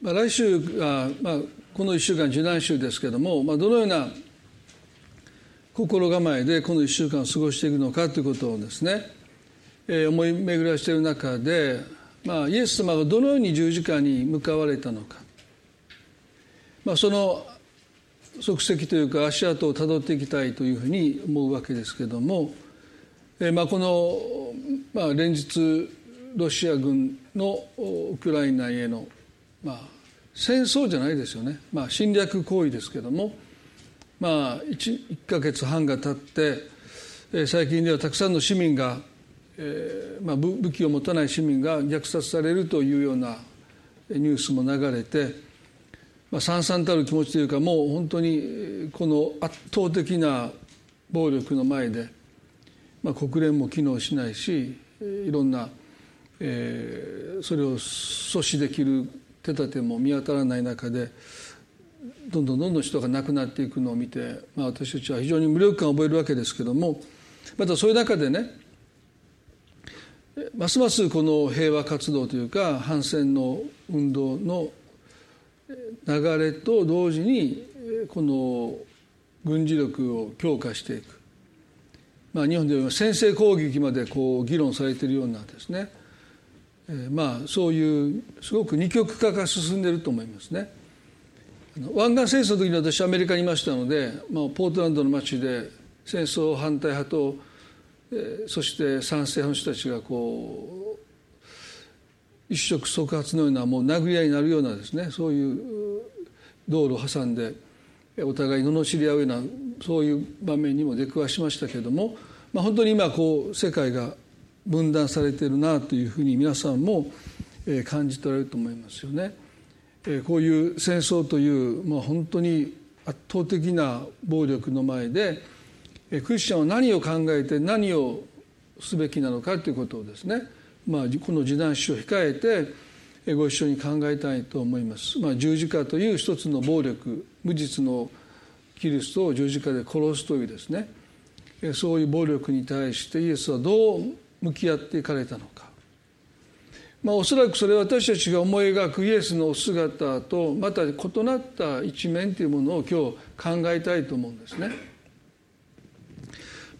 まあ、来週あ、まあ、この1週間受難週ですけれども、まあ、どのような心構えでこの1週間を過ごしていくのかということをですね、えー、思い巡らしている中で、まあ、イエス様がどのように十字架に向かわれたのか、まあ、その足跡というか足跡をたどっていきたいというふうに思うわけですけれども、えーまあ、この、まあ、連日ロシア軍のウクライナへの、まあ、戦争じゃないですよね、まあ、侵略行為ですけども、まあ1、1, か月半が経って、え最近ではたくさんの市民が、えーまあ、武器を持たない市民が虐殺されるというようなニュースも流れて、まあ、惨々たる気持ちというかもう本当にこの圧倒的な暴力の前で、まあ、国連も機能しないしいろんなえー、それを阻止できる手立ても見当たらない中でどんどんどんどん人が亡くなっていくのを見て、まあ、私たちは非常に無力感を覚えるわけですけどもまたそういう中でねますますこの平和活動というか反戦の運動の流れと同時にこの軍事力を強化していく、まあ、日本では先制攻撃までこう議論されているようなですねまあそういうすごく二極化が進んでいると思いますね。湾岸戦争の時に私アメリカにいましたので、まあ、ポートランドの街で戦争反対派と、えそして賛成派の人たちがこう一触即発のようなもう殴り合いになるようなですねそういう道路を挟んでお互い罵り合うようなそういう場面にも出くわしましたけれども、まあ、本当に今こう世界が分断されているなというふうに皆さんも感じておられると思いますよね。こういう戦争という、まあ、本当に圧倒的な暴力の前でクリスチャンは何を考えて何をすべきなのかということをですね、まあ、この示談史を控えてご一緒に考えたいと思います。まあ、十字架という一つの暴力無実のキリストを十字架で殺すというですねそういう暴力に対してイエスはどう向き合っていかれたのか、まあ、おそらくそれは私たちが思い描くイエスの姿とまた異なった一面というものを今日考えたいと思うんですね。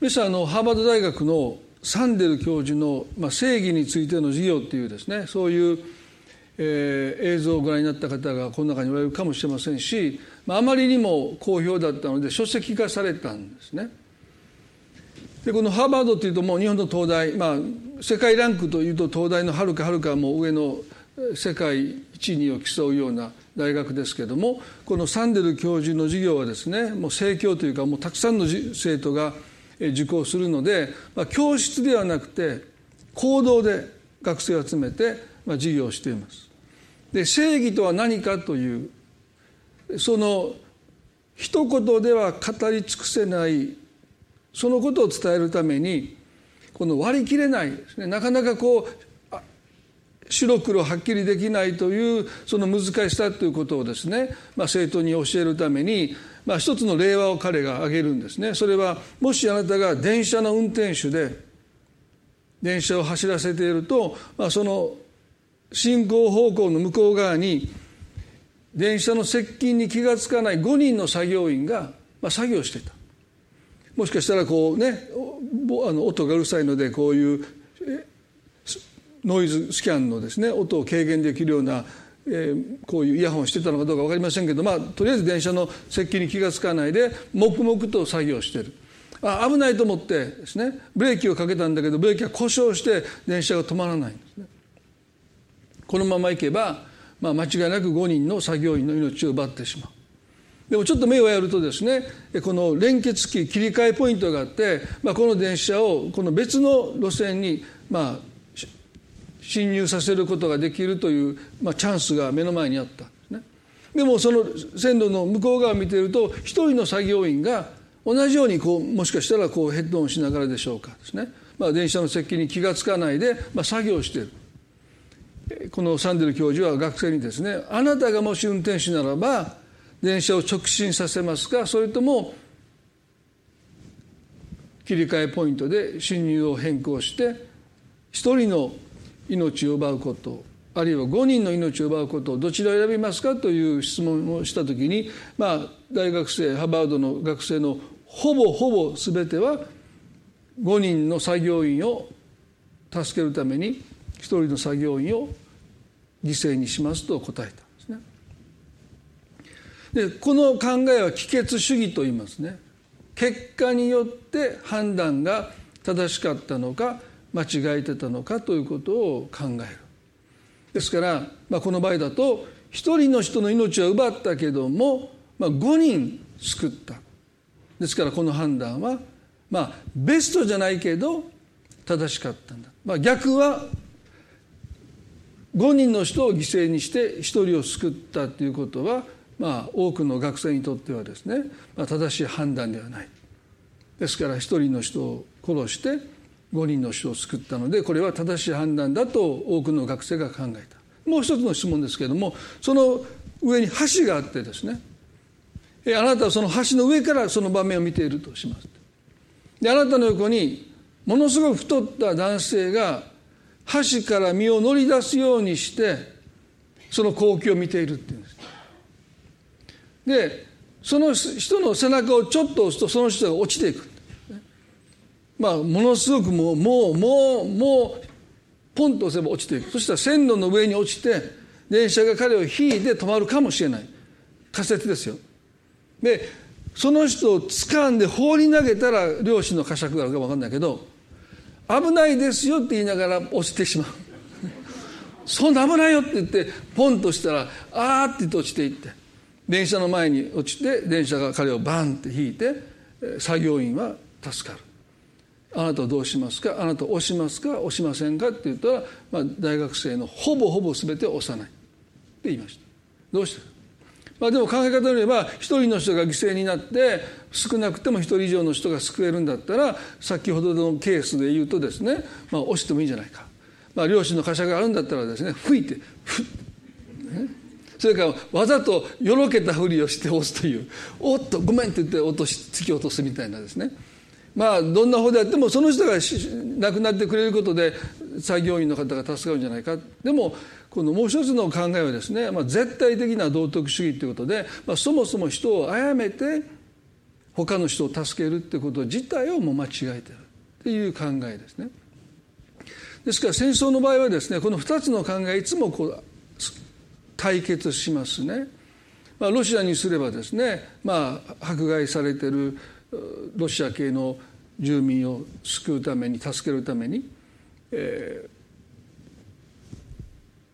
皆さんあのハーバード大学のサンデル教授の、まあ、正義についての授業っていうですねそういう、えー、映像をご覧になった方がこの中におられるかもしれませんし、ま、あまりにも好評だったので書籍化されたんですね。でこのハーバードっていうともう日本の東大、まあ、世界ランクというと東大のはるかはるかもう上の世界一二を競うような大学ですけれどもこのサンデル教授の授業はですねもう盛況というかもうたくさんの生徒が受講するので、まあ、教室ではなくて行動で学生を集めて、まあ、授業をしています。で正義とは何かというその一言では語り尽くせないそのことを伝えるためにこの割り切れないですね。なかなかこう白黒はっきりできないというその難しさということをですね、まあ、生徒に教えるために、まあ、一つの例話を彼が挙げるんですね。それはもしあなたが電車の運転手で電車を走らせていると、まあ、その進行方向の向こう側に電車の接近に気が付かない5人の作業員が、まあ、作業していた。もしかしたらこうねあの音がうるさいのでこういうノイズスキャンのですね音を軽減できるような、えー、こういうイヤホンしてたのかどうか分かりませんけどまあとりあえず電車の接近に気が付かないで黙々と作業してる。あ危ないと思ってですねブレーキをかけたんだけどブレーキが故障して電車が止まらないんですね。このままいけば、まあ、間違いなく5人の作業員の命を奪ってしまう。でもちょっと目をやるとですねこの連結器切り替えポイントがあって、まあ、この電車をこの別の路線にまあ進入させることができるという、まあ、チャンスが目の前にあった、ね、でもその線路の向こう側を見ていると一人の作業員が同じようにこうもしかしたらこうヘッドオンしながらでしょうか。ですね、まあ、電車の接近に気が付かないで、まあ、作業している。このサンデル教授は学生にですねあなたがもし運転手ならば電車を直進させますかそれとも切り替えポイントで進入を変更して一人の命を奪うことあるいは5人の命を奪うことをどちらを選びますかという質問をした時に、まあ、大学生ハバードの学生のほぼほぼ全ては5人の作業員を助けるために1人の作業員を犠牲にしますと答えた。で。この考えは帰結主義と言いますね。結果によって判断が正しかったのか間違えてたのかということを考える。ですから、まあ、この場合だと一人の人の命は奪ったけども、まあ、5人救ったですからこの判断はまあベストじゃないけど正しかったんだ、まあ、逆は5人の人を犠牲にして1人を救ったということは、まあ、多くの学生にとってはですね、まあ、正しい判断ではない。ですから1人の人を殺して5人の人を救ったのでこれは正しい判断だと多くの学生が考えた。もう一つの質問ですけれどもその上に橋があってですねあなたはその橋の上からその場面を見ているとします。であなたの横にものすごく太った男性が橋から身を乗り出すようにしてその光景を見ているっていうんです。でその人の背中をちょっと押すとその人が落ちていく。まあものすごくもうもうもうもうポンと押せば落ちていく。そしたら線路の上に落ちて電車が彼を引いて止まるかもしれない。仮説ですよ。でその人を掴んで放り投げたら漁師の呵責があるか分かんないけど危ないですよって言いながら押してしまう。そんな危ないよって言ってポンとしたらあーって言って落ちていって。電車の前に落ちて電車が彼をバンって引いて作業員は助かる。あなたはどうしますか？あなた押しますか？押しませんか？って言ったら、まあ、大学生のほぼほぼ全て押さない。って言いました。どうしてまあ、でも考え方によれば一人の人が犠牲になって少なくても一人以上の人が救えるんだったら先ほどのケースで言うとですね、まあ、押してもいいんじゃないか、まあ、両親の貨車があるんだったらですね吹いてふっ、ね、それからわざとよろけたふりをして押すという「おっとごめん」って言って落とし突き落とすみたいなですねまあどんな方であってもその人が亡くなってくれることで作業員の方が助かるんじゃないかでもこのもう一つの考えはですね、まあ、絶対的な道徳主義ということで、まあ、そもそも人を殺めて他の人を助けるってこと自体をもう間違えてるっていう考えですね。ですから戦争の場合はですねこの2つの考えいつもこう対決しますね。まあ、ロシアにすればですね、まあ、迫害されてるロシア系の住民を救うために助けるために、え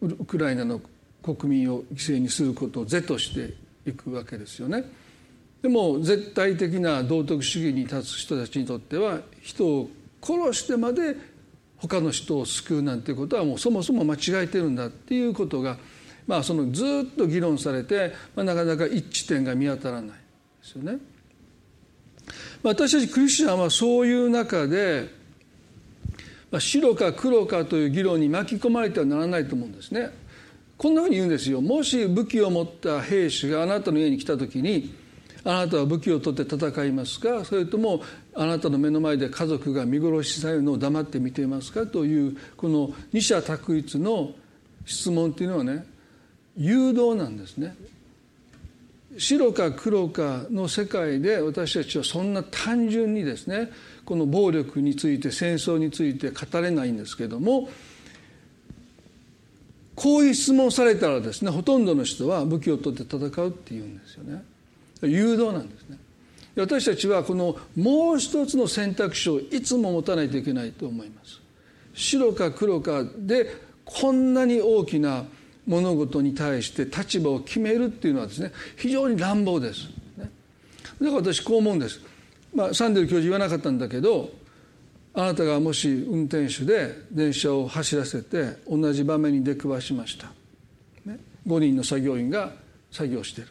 ー、ウクライナの国民を犠牲にすることを是としていくわけですよね。でも絶対的な道徳主義に立つ人たちにとっては人を殺してまで他の人を救うなんてことはもうそもそも間違えてるんだっていうことが、まあ、そのずっと議論されて、まあ、なかなか一致点が見当たらないですよね。私たちクリスチャンはそういう中でまあ白か黒かという議論に巻き込まれてはならないと思うんですね。こんなふうに言うんですよ。もし武器を持った兵士があなたの家に来た時にあなたは武器を取って戦いますか？それともあなたの目の前で家族が見殺しされるのを黙って見ていますか？というこの二者択一の質問っていうのはね誘導なんですね。白か黒かの世界で私たちはそんな単純にですねこの暴力について戦争について語れないんですけどもこういう質問されたらですねほとんどの人は武器を取って戦うって言うんですよね。誘導なんですね。私たちはこのもう一つの選択肢をいつも持たないといけないと思います。白か黒かでこんなに大きな物事に対して立場を決めるっていうのはですね非常に乱暴です、ね、だから私こう思うんです。まあ、サンデル教授言わなかったんだけどあなたがもし運転手で電車を走らせて同じ場面に出くわしました、ね、5人の作業員が作業してる。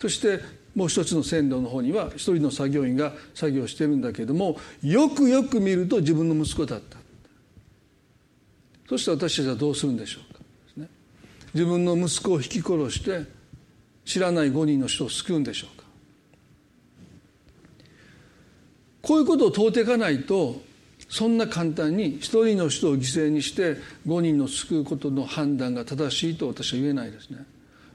そしてもう一つの線路の方には一人の作業員が作業してるんだけどもよくよく見ると自分の息子だった。そして私たちはどうするんでしょう、自分の息子を引き殺して知らない5人の人を救うんでしょうか。こういうことを問うていかないとそんな簡単に一人の人を犠牲にして5人の救うことの判断が正しいと私は言えないですね。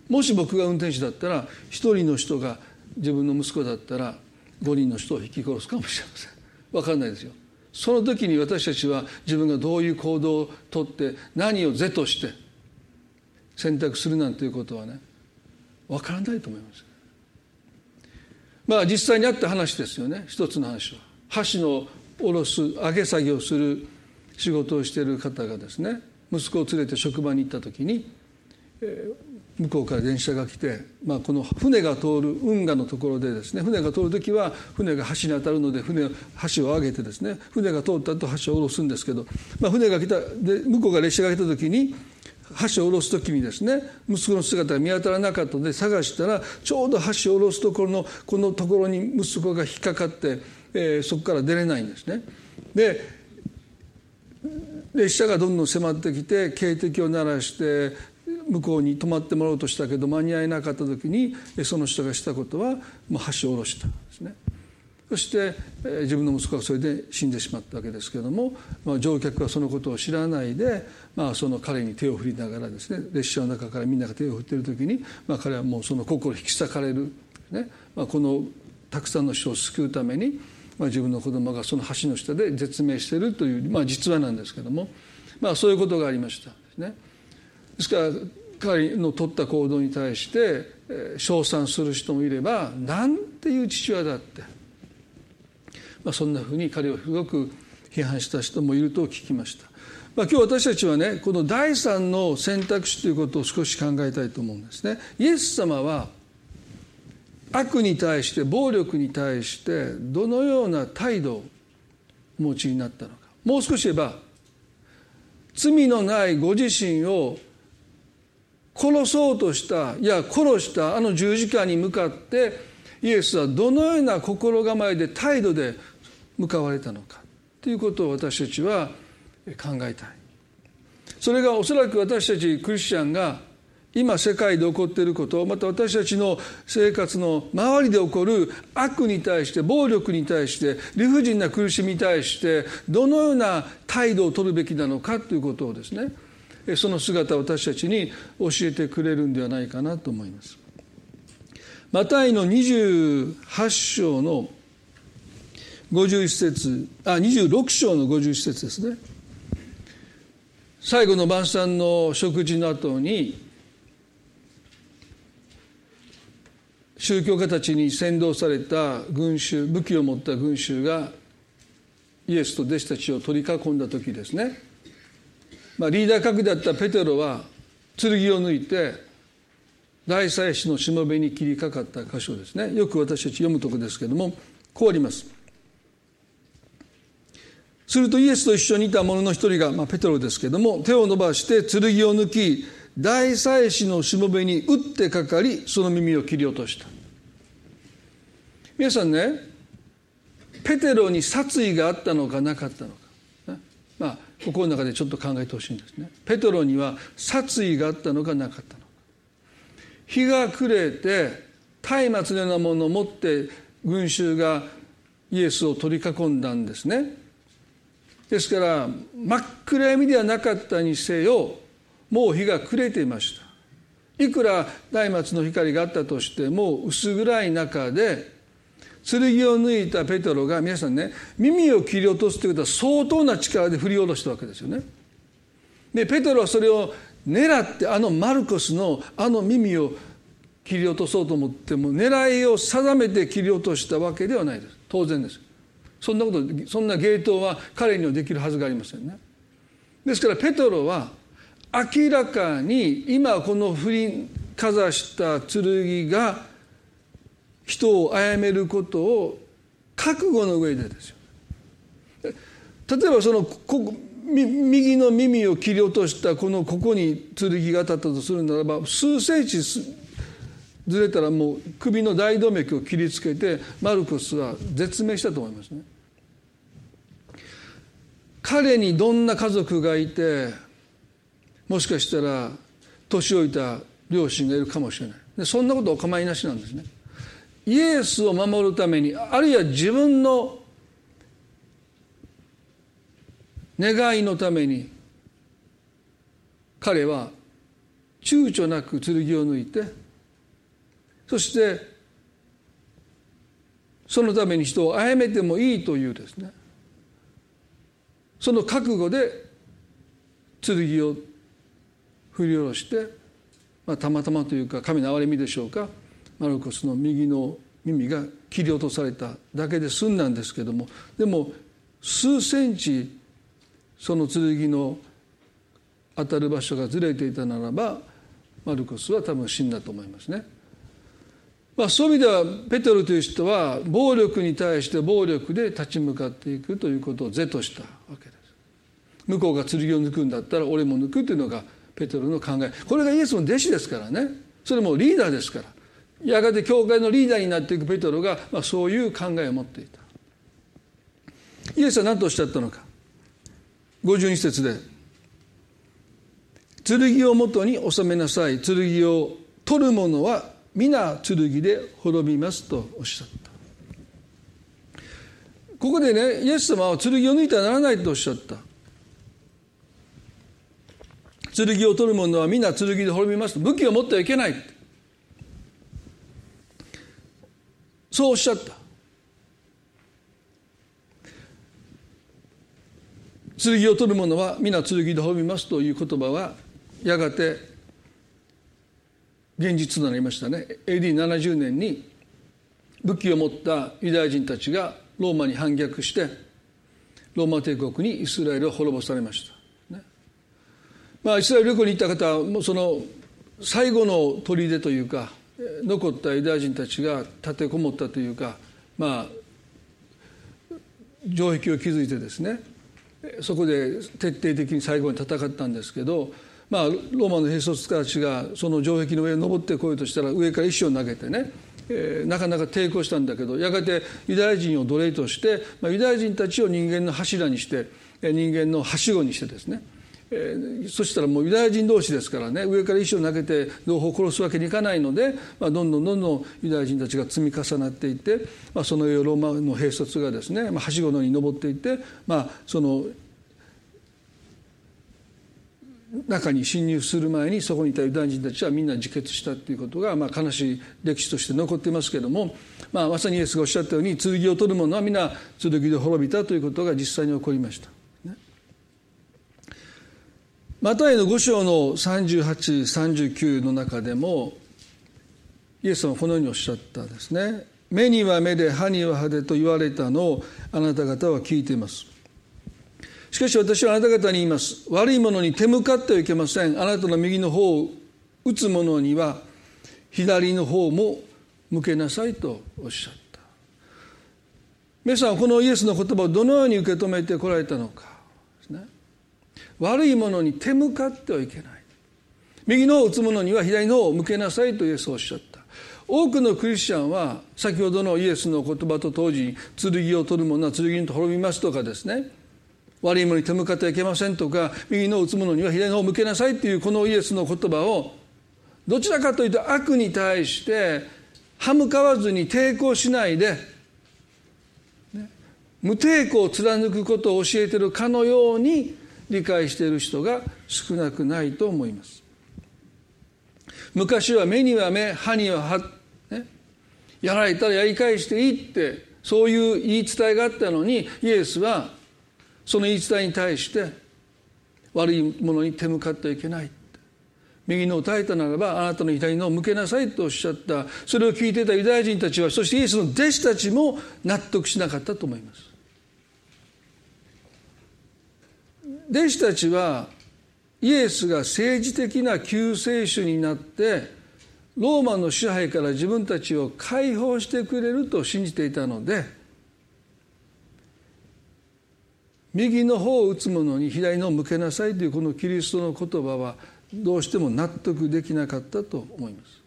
もし僕が運転手だったら一人の人が自分の息子だったら5人の人を引き殺すかもしれません。分かんないですよ。その時に私たちは自分がどういう行動をとって何を是として選択するなんていうことはね分からないと思います。まあ実際にあった話ですよね。一つの話は。箸の下ろす揚げ作業する仕事をしている方がですね息子を連れて職場に行った時に、えー、向こうから電車が来て、まあ、この船が通る運河のところでですね船が通る時は船が橋に当たるので船橋を上げてですね船が通った後橋を下ろすんですけど、まあ、船が来たで向こうが列車が来た時に橋を下ろす時にですね息子の姿が見当たらなかったので探したらちょうど橋を下ろすところのこのところに息子が引っかかって、えー、そこから出れないんですね。で列車がどんどん迫ってきて警笛を鳴らして向こうに止まってもらおうとしたけど間に合えなかった時にその人がしたことはもう橋を下ろしたんですね。そして、自分の息子がそれで死んでしまったわけですけれども、まあ、乗客はそのことを知らないで、まあ、その彼に手を振りながらですね列車の中からみんなが手を振っている時に、まあ、彼はもうその心引き裂かれる、ね。まあ、このたくさんの人を救うために、まあ、自分の子供がその橋の下で絶命しているという、まあ、実話なんですけども、まあ、そういうことがありました。ですね。ですから彼の取った行動に対して称賛する人もいればなんていう父親だってまあ、そんなふうに彼をすごく批判した人もいると聞きました。まあ、今日私たちはねこの第三の選択肢ということを少し考えたいと思うんですね。イエス様は悪に対して暴力に対してどのような態度をお持ちになったのかもう少し言えば罪のないご自身を殺そうとしたいや殺したあの十字架に向かってイエスはどのような心構えで態度で向かわれたのかということを私たちは考えたいそれがおそらく私たちクリスチャンが今世界で起こっていることまた私たちの生活の周りで起こる悪に対して暴力に対して理不尽な苦しみに対してどのような態度を取るべきなのかということをですねその姿を私たちに教えてくれるんではないかなと思います。マタイの28章の51節あ26章の51節ですね。最後の晩餐の食事の後に宗教家たちに先導された群衆武器を持った群衆がイエスと弟子たちを取り囲んだ時ですね、まあ、リーダー格だったペテロは剣を抜いて大祭司のしもべに切りかかった箇所ですね。よく私たち読むとこですけどもこうあります。するとイエスと一緒にいた者の一人が、まあ、ペトロですけども手を伸ばして剣を抜き大祭司のしもべに打ってかかりその耳を切り落とした。皆さんねペテロに殺意があったのかなかったのか、ね。まあここの中でちょっと考えてほしいんですね。ペテロには殺意があったのかなかったのか。日が暮れて松明のようなものを持って群衆がイエスを取り囲んだんですね。ですから真っ暗闇ではなかったにせよもう日が暮れていました。いくら大松の光があったとしても薄暗い中で剣を抜いたペトロが皆さんね耳を切り落とすということは相当な力で振り下ろしたわけですよね。でペトロはそれを狙ってあのマルコスのあの耳を切り落とそうと思っても狙いを定めて切り落としたわけではないです。当然です。そんなことそんな芸当は彼にはできるはずがありませんね。ですからペトロは明らかに今この振りかざした剣が人を殺めることを覚悟の上でですよ。例えばそのこ右の耳を切り落としたこのここに剣が当たったとするならば数センチずれたらもう首の大動脈を切りつけてマルコスは絶命したと思いますね。彼にどんな家族がいてもしかしたら年老いた両親がいるかもしれないでそんなことお構いなしなんですね。イエスを守るためにあるいは自分の願いのために彼は躊躇なく剣を抜いてそしてそのために人を殺めてもいいというですね。その覚悟で剣を振り下ろして、まあ、たまたまというか神の憐れみでしょうか。マルコスの右の耳が切り落とされただけで済んだんですけども。でも数センチその剣の当たる場所がずれていたならばマルコスは多分死んだと思いますね。まあ、そういう意味ではペテロという人は暴力に対して暴力で立ち向かっていくということを是としたわけです。向こうが剣を抜くんだったら俺も抜くというのがペテロの考え。これがイエスの弟子ですからね。それもリーダーですから。やがて教会のリーダーになっていくペテロが、まあ、そういう考えを持っていた。イエスは何とおっしゃったのか。52節で「剣をもとに収めなさい。剣を取る者は皆剣で滅びます」とおっしゃった。ここでねイエス様は剣を抜いてはならないとおっしゃった。剣を取る者は皆剣で滅びますと。武器を持ってはいけない。そうおっしゃった。剣を取る者は皆剣で滅びますという言葉はやがて現実となりましたね。AD70 年に武器を持ったユダヤ人たちがローマに反逆してローマ帝国にイスラエルは滅ぼされました、ね、まあイスラエル旅行に行った方はもその最後の砦というか残ったユダヤ人たちが立てこもったというかまあ城壁を築いてですねそこで徹底的に最後に戦ったんですけど、まあ、ローマの兵卒たちがその城壁の上に登ってこようとしたら上から石を投げてね、えー、なかなか抵抗したんだけどやがてユダヤ人を奴隷として、まあ、ユダヤ人たちを人間の柱にして人間のはしごにしてですねえー、そしたらもうユダヤ人同士ですからね上から石を投げて同胞を殺すわけにいかないので、まあ、どんどんどんどんユダヤ人たちが積み重なっていって、まあ、その上をローマの兵卒がですね、まあ、はしごのように登っていって、まあ、その中に侵入する前にそこにいたユダヤ人たちはみんな自決したということが、まあ、悲しい歴史として残っていますけれども、まあ、まさにイエスがおっしゃったように剣を取る者は皆剣で滅びたということが実際に起こりました。マタイの5章の3839の中でもイエスはこのようにおっしゃったですね目には目で歯には歯でと言われたのをあなた方は聞いています。しかし私はあなた方に言います。悪いものに手向かってはいけません。あなたの右の方を打つ者には左の方も向けなさいとおっしゃった。皆さんこのイエスの言葉をどのように受け止めてこられたのか。悪いものに手向かってはいけない。右の方を打つ者には左の方を向けなさいとイエスはおっしゃった。多くのクリスチャンは先ほどのイエスの言葉と当時剣を取る者は剣と滅びますとかですね。悪いものに手向かってはいけませんとか右の打つ者には左の方を向けなさいっていうこのイエスの言葉をどちらかというと悪に対して歯向かわずに抵抗しないで、無抵抗を貫くことを教えてるかのように理解している人が少なくないと思います。昔は目には目歯には歯、ね、やられたらやり返していいってそういう言い伝えがあったのにイエスはその言い伝えに対して悪いものに手向かってはいけない。右のを耐えたならばあなたの左のを向けなさいとおっしゃった。それを聞いていたユダヤ人たちはそしてイエスの弟子たちも納得しなかったと思います。弟子たちはイエスが政治的な救世主になってローマの支配から自分たちを解放してくれると信じていたので右の方を打つ者に左のを向けなさいというこのキリストの言葉はどうしても納得できなかったと思います。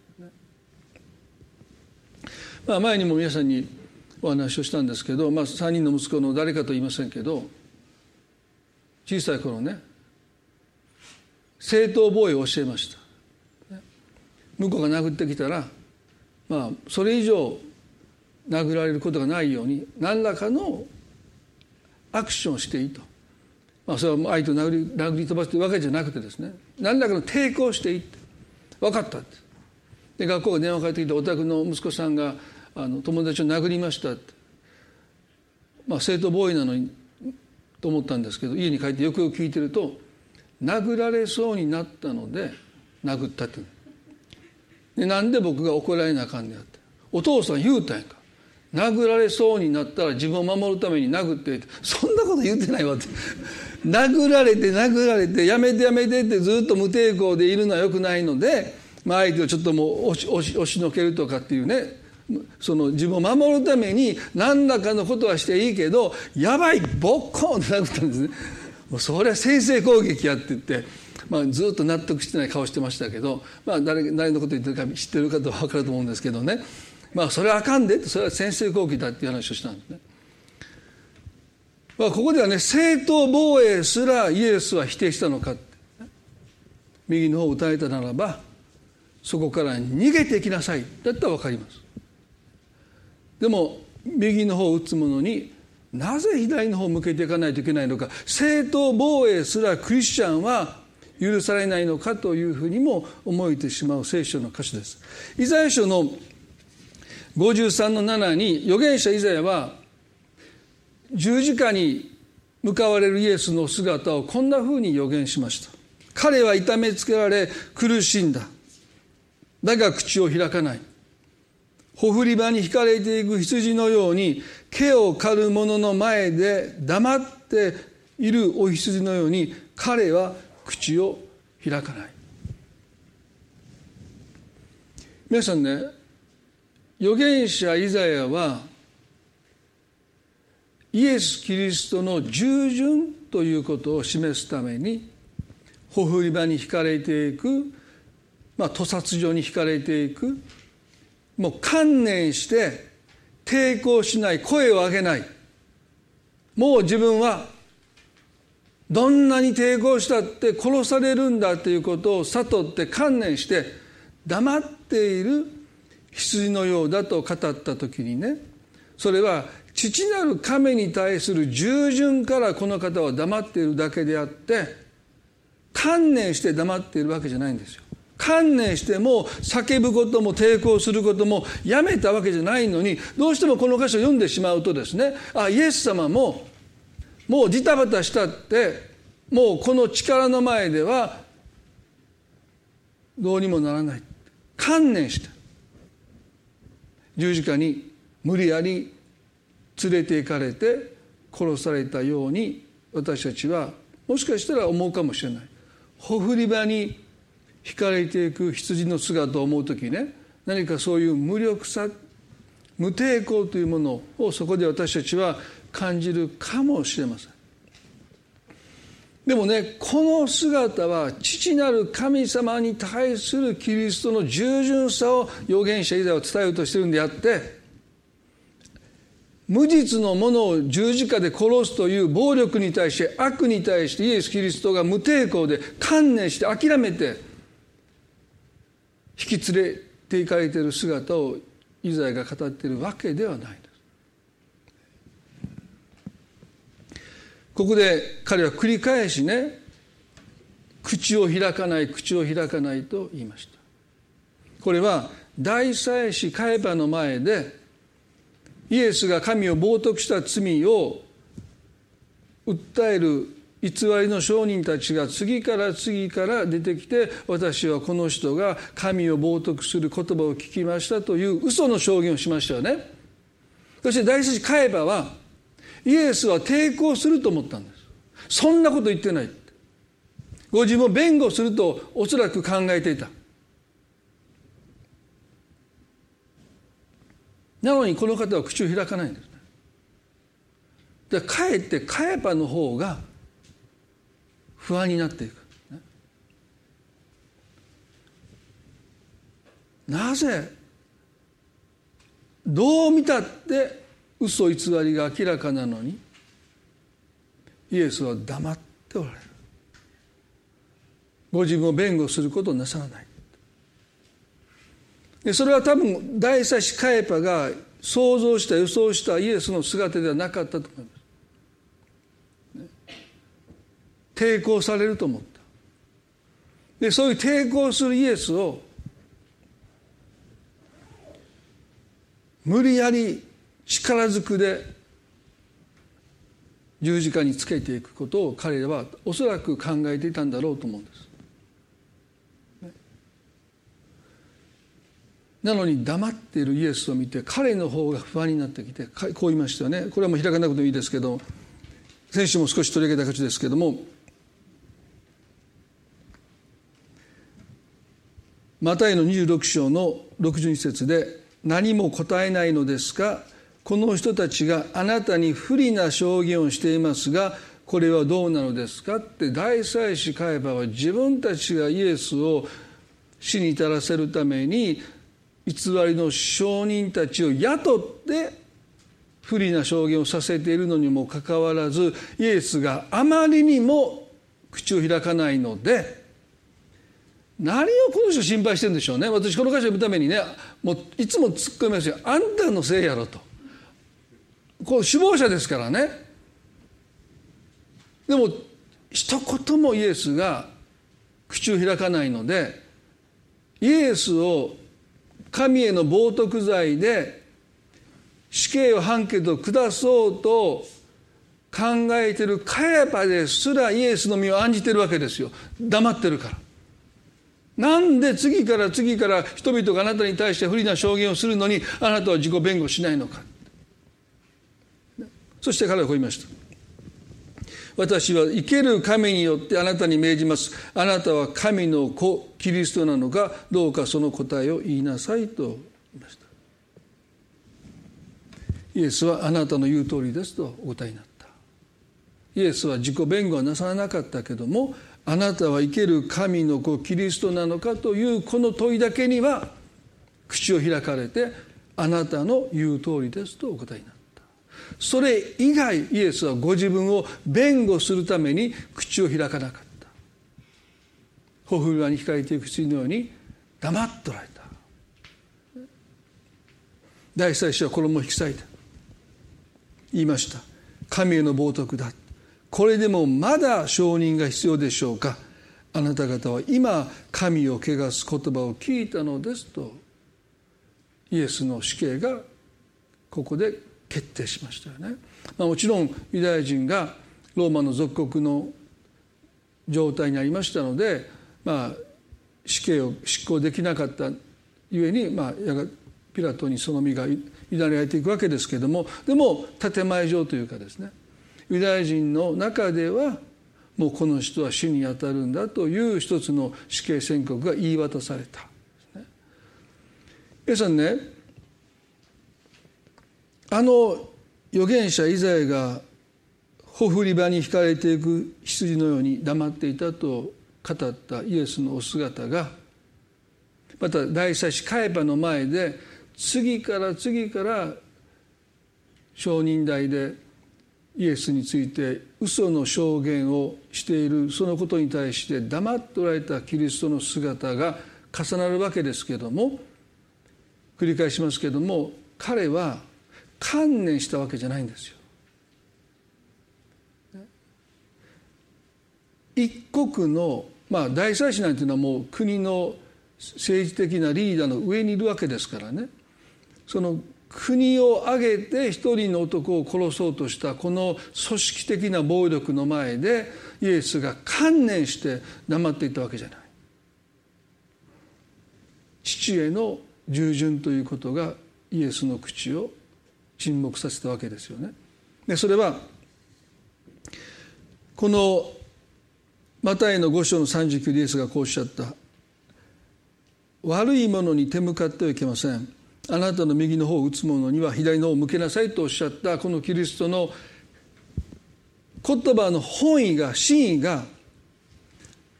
まあ、前にも皆さんにお話をしたんですけど、まあ、3人の息子の誰かと言いませんけど小さい頃ね正当防衛を教えました向こうが殴ってきたらまあそれ以上殴られることがないように何らかのアクションしていいと。まあ、それは相手を殴り殴り飛ばすというわけじゃなくてですね。何らかの抵抗していいって分かったで学校が電話かかってきてお宅の息子さんがあの友達を殴りましたって、まあ、正当防衛なのにと思ったんですけど家に帰ってよくよく聞いてると殴られそうになったので殴ったって。でなんで僕が怒られなあかんねやって。お父さん言うたんやんか。殴られそうになったら自分を守るために殴ってそんなこと言ってないわって。殴られて殴られてやめてやめてってずっと無抵抗でいるのはよくないので、まあ、相手をちょっともう押し押し押しのけるとかっていうね。その自分を守るために何らかのことはしていいけどやばいボッコンって殴ったんですね。もうそれは先制攻撃やって言って、まあ、ずっと納得してない顔してましたけど、まあ誰、誰のこと言ってるか知ってる方は分かると思うんですけどね。まあそれはあかんでそれは先制攻撃だっていう話をしたんですね。まあ、ここではね正当防衛すらイエスは否定したのか右の方を打たれたならばそこから逃げていきなさい。だったら分かります。でも右の方を打つ者になぜ左の方を向けていかないといけないのか。正当防衛すらクリスチャンは許されないのかというふうにも思えてしまう聖書の歌詞です。イザヤ書の53の7に預言者イザヤは十字架に向かわれるイエスの姿をこんなふうに予言しました。彼は痛めつけられ苦しんだ。だが口を開かない。ほふり場に引かれていく羊のように毛を刈る者の前で黙っているお羊のように彼は口を開かない。皆さんね預言者イザヤはイエス・キリストの従順ということを示すためにほふり場に引かれていく、まあ、屠殺場に引かれていくもう観念して抵抗しない声を上げない。もう自分はどんなに抵抗したって殺されるんだということを悟って観念して黙っている羊のようだと語った時にねそれは父なる神に対する従順からこの方は黙っているだけであって観念して黙っているわけじゃないんですよ。観念しても叫ぶことも抵抗することもやめたわけじゃないのにどうしてもこの箇所を読んでしまうとですねあイエス様ももうジタバタしたってもうこの力の前ではどうにもならない観念して十字架に無理やり連れて行かれて殺されたように私たちはもしかしたら思うかもしれない。ほふり場に引かれていく羊の姿を思う時ね何かそういう無力さ無抵抗というものをそこで私たちは感じるかもしれません。でもねこの姿は父なる神様に対するキリストの従順さを預言者イザヤを伝えようとしてるんであって無実のものを十字架で殺すという暴力に対して悪に対してイエス・キリストが無抵抗で観念して諦めて引き連れていかれている姿をイザヤが語っているわけではないです。ここで彼は繰り返しね口を開かない口を開かないと言いました。これは大祭司カエパの前でイエスが神を冒涜した罪を訴える偽りの証人たちが次から次から出てきて私はこの人が神を冒涜する言葉を聞きましたという嘘の証言をしましたよねそして大師カエバはイエスは抵抗すると思ったんですそんなこと言ってないご自分を弁護するとおそらく考えていたなのにこの方は口を開かないんですね。かえってカヤパの方が不安になっていく。なぜどう見たって嘘偽りが明らかなのにイエスは黙っておられる。ご自分を弁護することをなさらない。でそれは多分大祭司カエパが想像した予想したイエスの姿ではなかったと思います。抵抗されると思った。でそういう抵抗するイエスを無理やり力ずくで十字架につけていくことを彼らはおそらく考えていたんだろうと思うんです。なのに黙っているイエスを見て彼の方が不安になってきてこう言いましたよねこれはもう開かなくてもいいですけど先週も少し取り上げた形ですけどもマタイの26章の62節で「何も答えないのですか？この人たちがあなたに不利な証言をしていますがこれはどうなのですかって大祭司カエバは自分たちがイエスを死に至らせるために偽りの証人たちを雇って不利な証言をさせているのにもかかわらずイエスがあまりにも口を開かないので何をこの人心配してるんでしょうね。私この箇所を読むためにねもういつも突っ込みますよ。あんたのせいやろと。こう首謀者ですからね。でも一言もイエスが口を開かないのでイエスを神への冒涜罪で死刑を判決を下そうと考えてるカヤパですらイエスの身を案じてるわけですよ。黙ってるから。なんで次から次から人々があなたに対して不利な証言をするのにあなたは自己弁護しないのか。そして彼はこう言いました。私は生ける神によってあなたに命じます。あなたは神の子キリストなのかどうかその答えを言いなさいと言いました。イエスはあなたの言う通りですとお答えになった。イエスは自己弁護はなさらなかったけどもあなたは生ける神の子キリストなのかというこの問いだけには口を開かれてあなたの言う通りですとお答えになった。それ以外イエスはご自分を弁護するために口を開かなかった。ほふるわに控えていく羊のように黙っとられた。第一祭司は衣を引き裂いた。言いました。神への冒涜だ。これでもまだ承認が必要でしょうか。あなた方は今神を汚す言葉を聞いたのですと。イエスの死刑がここで決定しましたよね。まあ、もちろんユダヤ人がローマの属国の状態にありましたので、まあ、死刑を執行できなかったゆえに、まあ、やがピラトにその身が委ねられていくわけですけれどもでも建前上というかですねユダヤ人の中ではもうこの人は死に当たるんだという一つの死刑宣告が言い渡された。皆さんねあの預言者イザヤがほふり場に引かれていく羊のように黙っていたと語ったイエスのお姿がまた大祭司カエパの前で次から次から証人台でイエスについて嘘の証言をしているそのことに対して黙っておられたキリストの姿が重なるわけですけども繰り返しますけども彼は観念したわけじゃないんですよ。一国の、まあ、大祭司なんていうのはもう国の政治的なリーダーの上にいるわけですからねその国を挙げて一人の男を殺そうとしたこの組織的な暴力の前でイエスが観念して黙っていたわけじゃない父への従順ということがイエスの口を沈黙させたわけですよね。でそれはこのマタイの5章の39でイエスがこうおっしゃった。悪いものに手向かってはいけません。あなたの右の方を打つ者には左の方を向けなさいとおっしゃった。このキリストの言葉の本意が真意が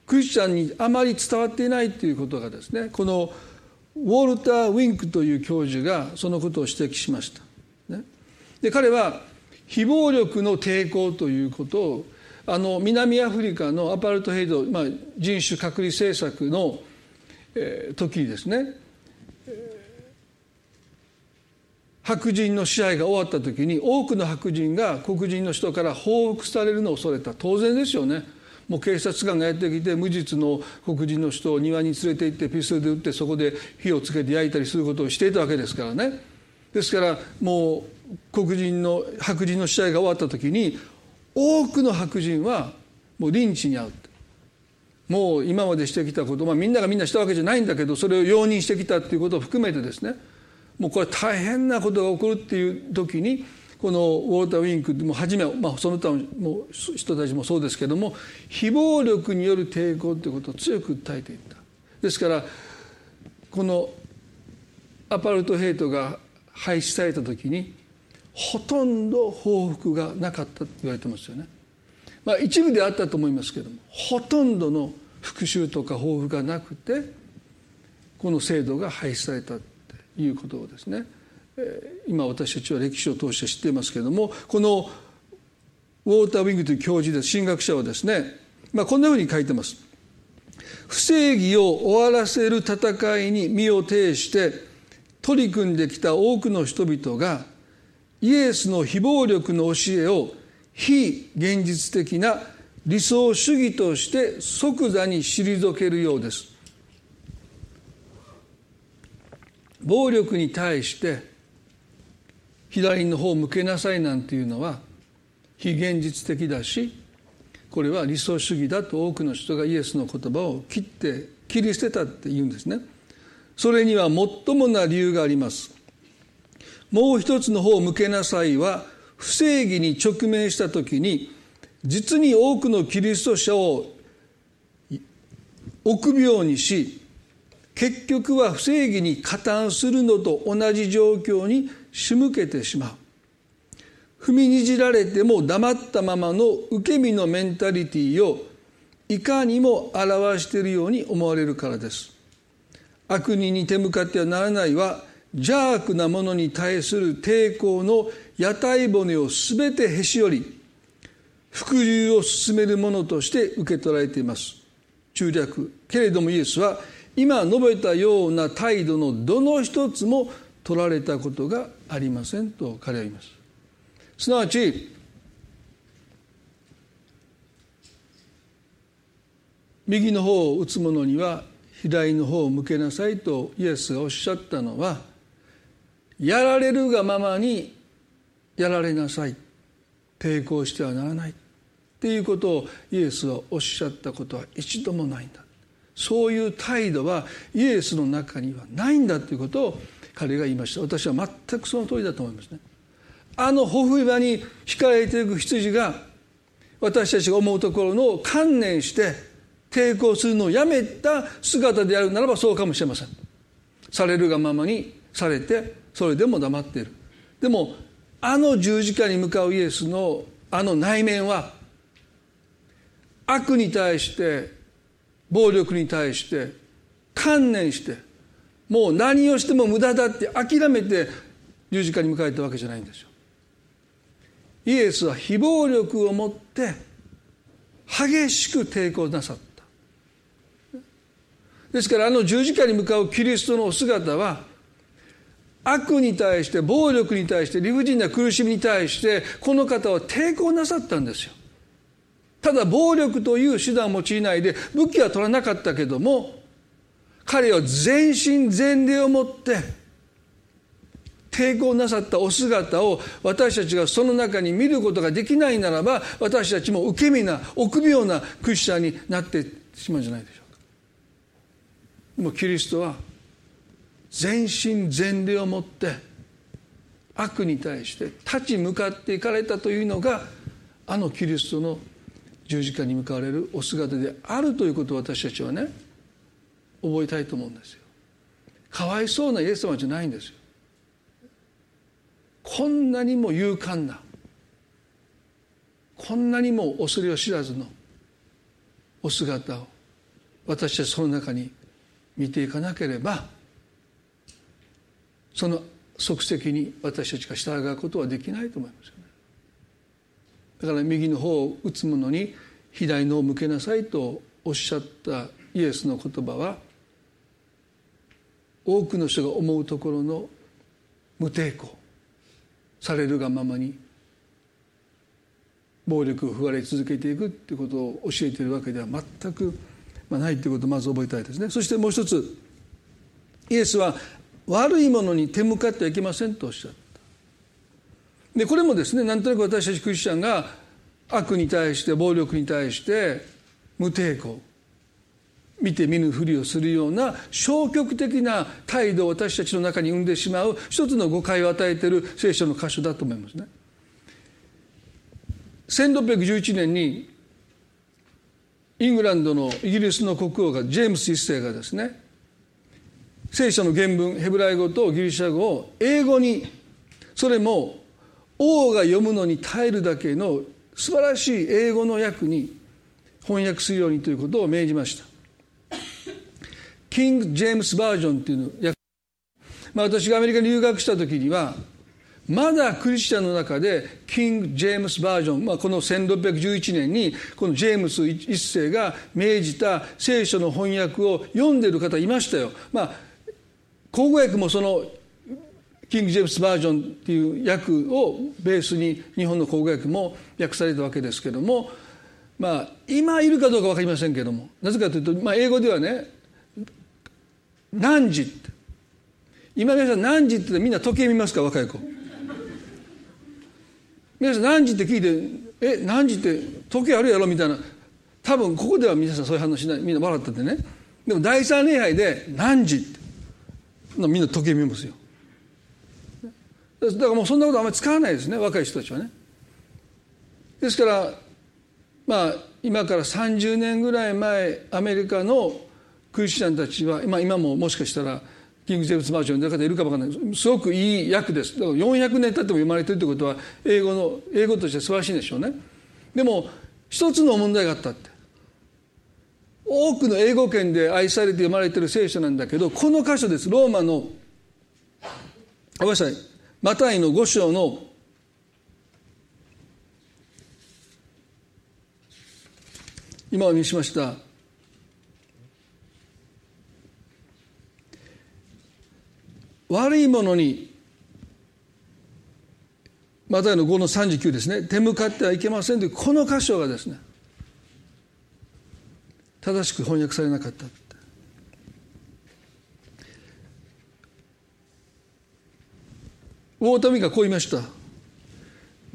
クリスチャンにあまり伝わっていないということがですね。このウォルター・ウィンクという教授がそのことを指摘しました。で彼は非暴力の抵抗ということをあの南アフリカのアパルトヘイド、まあ、人種隔離政策の、えー、時にですね、白人の支配が終わった時に多くの白人が黒人の人から報復されるのを恐れた。当然ですよね。もう警察官がやってきて無実の黒人の人を庭に連れて行ってピストルで撃ってそこで火をつけて焼いたりすることをしていたわけですからね。ですからもう黒人の白人の試合が終わった時に多くの白人はもうリンチに遭うもう今までしてきたこと、まあ、みんながみんなしたわけじゃないんだけどそれを容認してきたっていうことを含めてですね。もうこれ大変なことが起こるっていう時にこのウォーター・ウィンクも初め、まあ、その他の人たちもそうですけども非暴力による抵抗ということを強く訴えていった。ですからこのアパルトヘイトが廃止された時にほとんど報復がなかったと言われてますよね。まあ、一部であったと思いますけどもほとんどの復讐とか報復がなくてこの制度が廃止されたということをですね今私たちは歴史を通して知っていますけれどもこのウォーター・ウィングという教授です神学者はですね、まあ、こんなふうに書いてます。不正義を終わらせる戦いに身を挺して取り組んできた多くの人々がイエスの非暴力の教えを非現実的な理想主義として即座に退けるようです。暴力に対して左の方を向けなさいなんていうのは非現実的だしこれは理想主義だと多くの人がイエスの言葉を切って切り捨てたって言うんですねそれには最もな理由がありますもう一つの方を向けなさいは不正義に直面した時に実に多くのキリスト者を臆病にし結局は不正義に加担するのと同じ状況に仕向けてしまう。踏みにじられても黙ったままの受け身のメンタリティーをいかにも表しているように思われるからです。悪人に手向かってはならないは邪悪なものに対する抵抗の屋台骨を全てへし折り服従を進めるものとして受け取られています。中略けれどもイエスは今述べたような態度のどの一つも取られたことがありませんと彼は言います。すなわち右の方を打つ者には左の方を向けなさいとイエスがおっしゃったのはやられるがままにやられなさい。抵抗してはならない。っていうことをイエスはおっしゃったことは一度もないんだ。そういう態度はイエスの中にはないんだということを彼が言いました。私は全くその通りだと思いますね。あのほふ場に惹かれていく羊が私たちが思うところの観念して抵抗するのをやめた姿であるならばそうかもしれません。されるがままにされてそれでも黙っているでもあの十字架に向かうイエスのあの内面は悪に対して暴力に対して観念してもう何をしても無駄だって諦めて十字架に迎えたわけじゃないんですよ。イエスは非暴力をもって激しく抵抗なさった。ですからあの十字架に向かうキリストのお姿は悪に対して暴力に対して理不尽な苦しみに対してこの方は抵抗なさったんですよ。ただ暴力という手段を用いないで武器は取らなかったけども彼は全身全霊をもって抵抗なさったお姿を私たちがその中に見ることができないならば私たちも受け身な臆病なクリスチャンになってしまうんじゃないでしょうか。でもキリストは全身全霊をもって悪に対して立ち向かっていかれたというのがあのキリストの十字架に向かわれるお姿であるということを私たちはね覚えたいと思うんですよ。かわいそうなイエス様じゃないんですよ。こんなにも勇敢なこんなにも恐れを知らずのお姿を私たちその中に見ていかなければその即席に私たちが従うことはできないと思いますよね。だから右の方を打つ者に左のを向けなさいとおっしゃったイエスの言葉は多くの人が思うところの無抵抗されるがままに暴力を振られ続けていくっていうことを教えているわけでは全くないということをまず覚えたいですね。そしてもう一つイエスは悪いものに手向かってはいけませんとおっしゃったでこれもですねなんとなく私たちクリスチャンが悪に対して暴力に対して無抵抗見て見ぬふりをするような消極的な態度を私たちの中に生んでしまう一つの誤解を与えている聖書の箇所だと思いますね。1611年にイングランドのイギリスの国王がジェームス一世がですね聖書の原文ヘブライ語とギリシャ語を英語にそれも王が読むのに耐えるだけの素晴らしい英語の訳に翻訳するようにということを命じました。キング・ジェームス・バージョンっていうの訳、まあ、私がアメリカに留学した時にはまだクリスチャンの中でキング・ジェームス・バージョン、まあ、この1611年にこのジェームス一世が命じた聖書の翻訳を読んでる方いましたよ。まあ口語訳もそのキング・ジェームス・バージョンっていう訳をベースに日本の口語訳も訳されたわけですけどもまあ今いるかどうか分かりませんけどもなぜかというと、まあ、英語ではね何時って今皆さん何時ってみんな時計見ますか若い子。皆さん何時って聞いてえ何時って時計あるやろみたいな。多分ここでは皆さんそういう話しないみんな笑っててね。でも第三礼拝で何時って。みんな時計見ますよ。だからもうそんなことあんまり使わないですね若い人たちはね。ですからまあ今から30年ぐらい前アメリカのクリスチャンたちは、まあ、今ももしかしたらキング・ジェームズ・バージョンの方いるかもわからない。すごくいい訳です。だから400年経っても読まれてるってことは英語の英語として素晴らしいんでしょうね。でも一つの問題があったって。多くの英語圏で愛されて読まれてる聖書なんだけどこの箇所です。ローマのごめんなさい。マタイの5章の今お見せしました。悪いものにマタイの5の39ですね。手向かってはいけませんというこの箇所がですね正しく翻訳されなかった。ウォータミがこう言いました。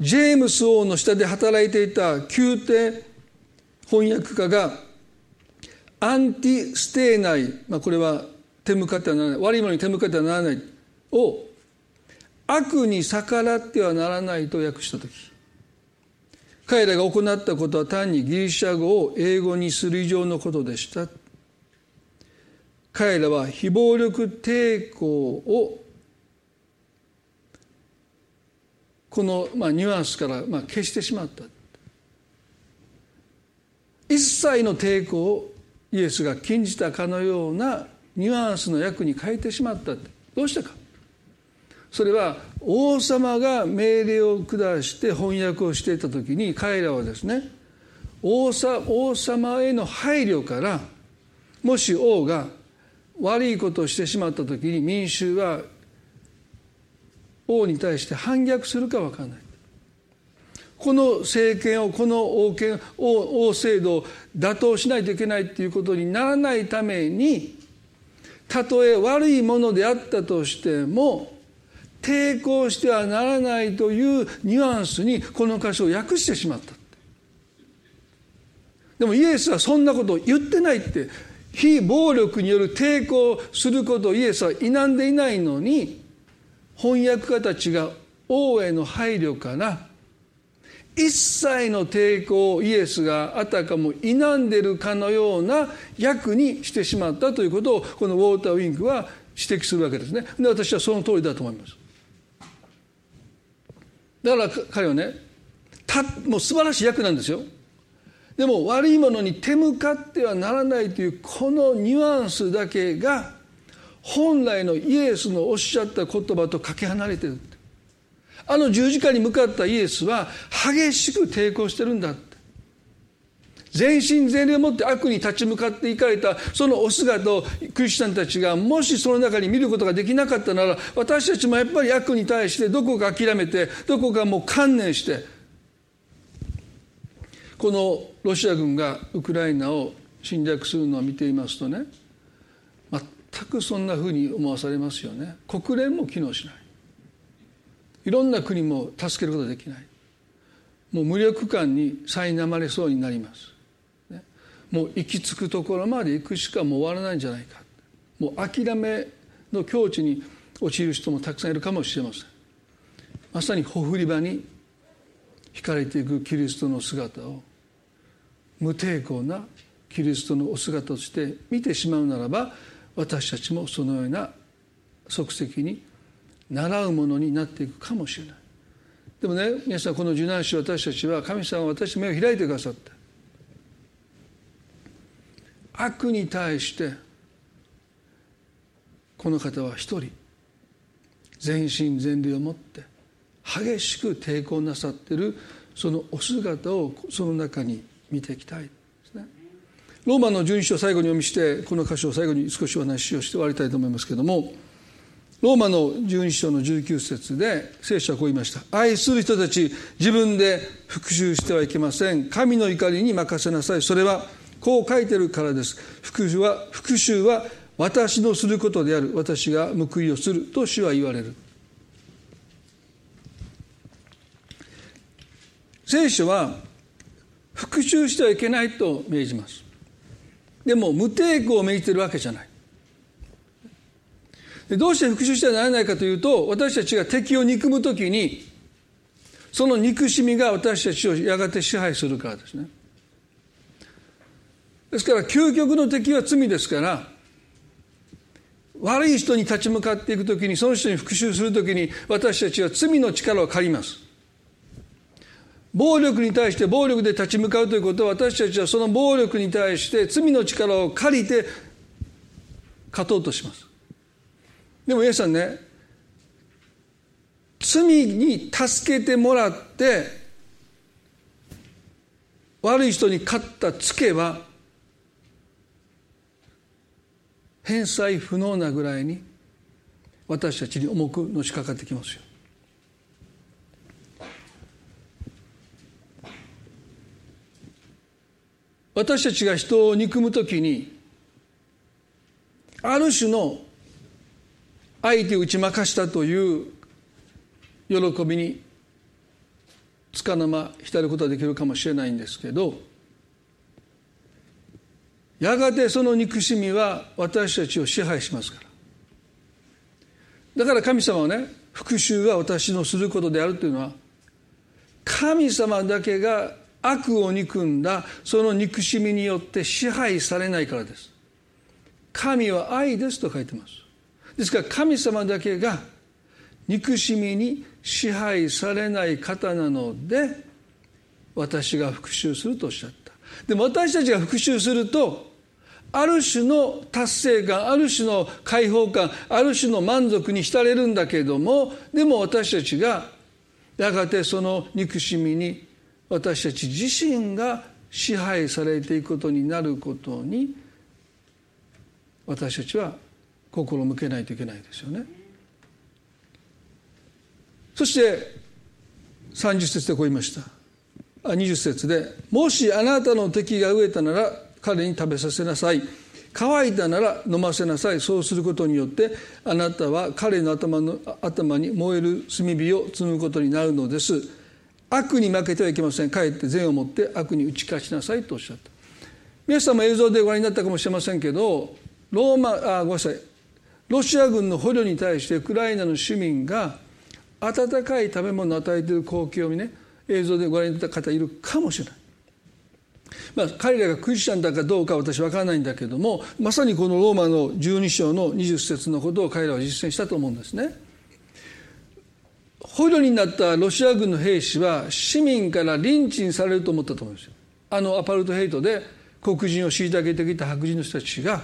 ジェームス王の下で働いていた宮廷翻訳家がアンティステーナイ、まあ、これは手向かってはならない悪いものに手向かってはならないを悪に逆らってはならないと訳した時。彼らが行ったことは単にギリシャ語を英語にする以上のことでした。彼らは非暴力抵抗をこの、まあ、ニュアンスから、まあ、消してしまった。一切の抵抗をイエスが禁じたかのようなニュアンスの訳に変えてしまった。どうしたか。それは王様が命令を下して翻訳をしていた時に彼らはですね王様への配慮からもし王が悪いことをしてしまった時に民衆は王に対して反逆するか分からない。この政権をこの王権王王制度を打倒しないといけないっていうことにならないためにたとえ悪いものであったとしても抵抗してはならないというニュアンスにこの箇所を訳してしまった。でもイエスはそんなことを言ってないって非暴力による抵抗することをイエスは否んでいないのに翻訳家たちが王への配慮から一切の抵抗をイエスがあたかも否んでるかのような役にしてしまったということをこのウォーター・ウィンクは指摘するわけですね。で私はその通りだと思います。だから彼はねたもう素晴らしい役なんですよ。でも悪いものに手向かってはならないというこのニュアンスだけが本来のイエスのおっしゃった言葉とかけ離れてるあの十字架に向かったイエスは激しく抵抗してるんだ全身全霊を持って悪に立ち向かっていかれたそのお姿をクリスチャンたちがもしその中に見ることができなかったなら私たちもやっぱり悪に対してどこか諦めてどこかもう観念してこのロシア軍がウクライナを侵略するのを見ていますとね全くそんなふうに思わされますよね。国連も機能しない。いろんな国も助けることができない。もう無力感に苛まれそうになります、もう行き着くところまで行くしかもう終わらないんじゃないか。もう諦めの境地に陥る人もたくさんいるかもしれません。まさにほふり場に惹かれていくキリストの姿を無抵抗なキリストのお姿として見てしまうならば私たちもそのような即席に習うものになっていくかもしれない。でもね皆さんこの受難史私たちは神様は私目を開いてくださって悪に対してこの方は一人全身全霊を持って激しく抵抗なさってるそのお姿をその中に見ていきたいですね。ローマの12章最後に読みしてこの箇所を最後に少しお話をして終わりたいと思いますけどもローマの12章の19節で聖書はこう言いました。愛する人たち自分で復讐してはいけません。神の怒りに任せなさい。それはこう書いてるからです。復讐は復讐は私のすることである。私が報いをすると主は言われる。聖書は復讐してはいけないと命じます。でも無抵抗を命じてるわけじゃない。どうして復讐してはならないかというと私たちが敵を憎む時にその憎しみが私たちをやがて支配するからですね。ですから究極の敵は罪ですから悪い人に立ち向かっていく時にその人に復讐する時に私たちは罪の力を借ります。暴力に対して暴力で立ち向かうということは私たちはその暴力に対して罪の力を借りて勝とうとします。でも皆さんね罪に助けてもらって悪い人に勝ったツケは返済不能なぐらいに私たちに重くのしかかってきますよ。私たちが人を憎むときにある種の相手を打ち負かしたという喜びにつかの間浸ることができるかもしれないんですけどやがてその憎しみは私たちを支配しますから。だから神様はね復讐は私のすることであるというのは神様だけが悪を憎んだその憎しみによって支配されないからです。神は愛ですと書いてます。ですから神様だけが憎しみに支配されない方なので私が復讐するとおっしゃった。でも私たちが復讐するとある種の達成感ある種の解放感ある種の満足に浸れるんだけどもでも私たちがやがてその憎しみに私たち自身が支配されていくことになることに私たちは心向けないといけないですよね。そして30節でこう言いましたあ20節で「もしあなたの敵が飢えたなら彼に食べさせなさい」乾いたなら飲ませなさい。そうすることによってあなたは彼の頭の頭に燃える炭火を積むことになるのです。悪に負けてはいけません。かえって善を持って悪に打ち勝ちなさいとおっしゃった。皆さんも映像でご覧になったかもしれませんけどローマあごめんなさい。ロシア軍の捕虜に対してウクライナの市民が温かい食べ物を与えている光景をね映像でご覧になった方いるかもしれない。まあ、彼らがクリスチャンだかどうか私分からないんだけどもまさにこのローマの12章の20節のことを彼らは実践したと思うんですね。捕虜になったロシア軍の兵士は市民からリンチにされると思ったと思うんですよあのアパルトヘイトで黒人を虐げてきた白人の人たちが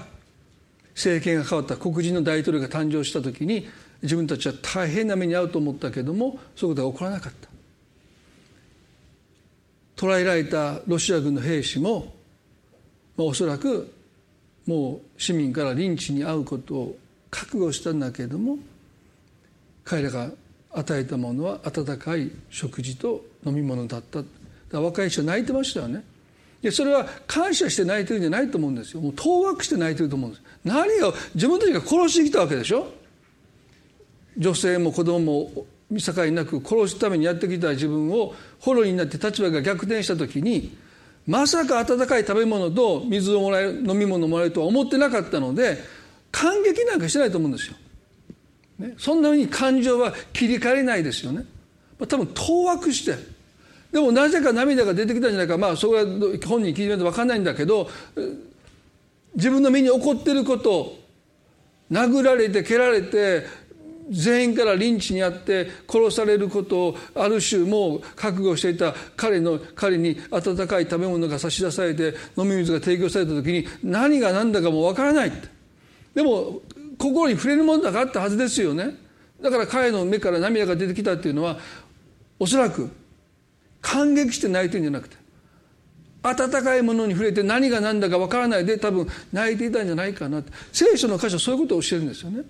政権が変わった黒人の大統領が誕生した時に自分たちは大変な目に遭うと思ったけどもそういうことが起こらなかった捕らえられたロシア軍の兵士も、まあ、おそらくもう市民からリンチに遭うことを覚悟したんだけれども彼らが与えたものは温かい食事と飲み物だった。だ若い人は泣いてましたよね。でそれは感謝して泣いてるんじゃないと思うんですよ。もう当惑して泣いてると思うんです。何を自分たちが殺してきたわけでしょ？女性も子供も見境なく殺すためにやってきた自分を捕虜になって立場が逆転した時にまさか温かい食べ物と水をもらえる飲み物をもらえるとは思ってなかったので感激なんかしてないと思うんですよ。ね、そんなふうに感情は切り替えないですよね。まあ、多分当惑してでもなぜか涙が出てきたんじゃないかまあそれは本人聞いてみると分かんないんだけど自分の身に起こっていること殴られて蹴られて全員からリンチにあって殺されることをある種もう覚悟していた彼の彼に温かい食べ物が差し出されて飲み水が提供された時に何が何だかもわからないでも心に触れるものがあったはずですよね。だから彼の目から涙が出てきたっていうのはおそらく感激して泣いてるんじゃなくて温かいものに触れて何が何だかわからないで多分泣いていたんじゃないかなって。聖書の箇所そういうことを教えるんですよね。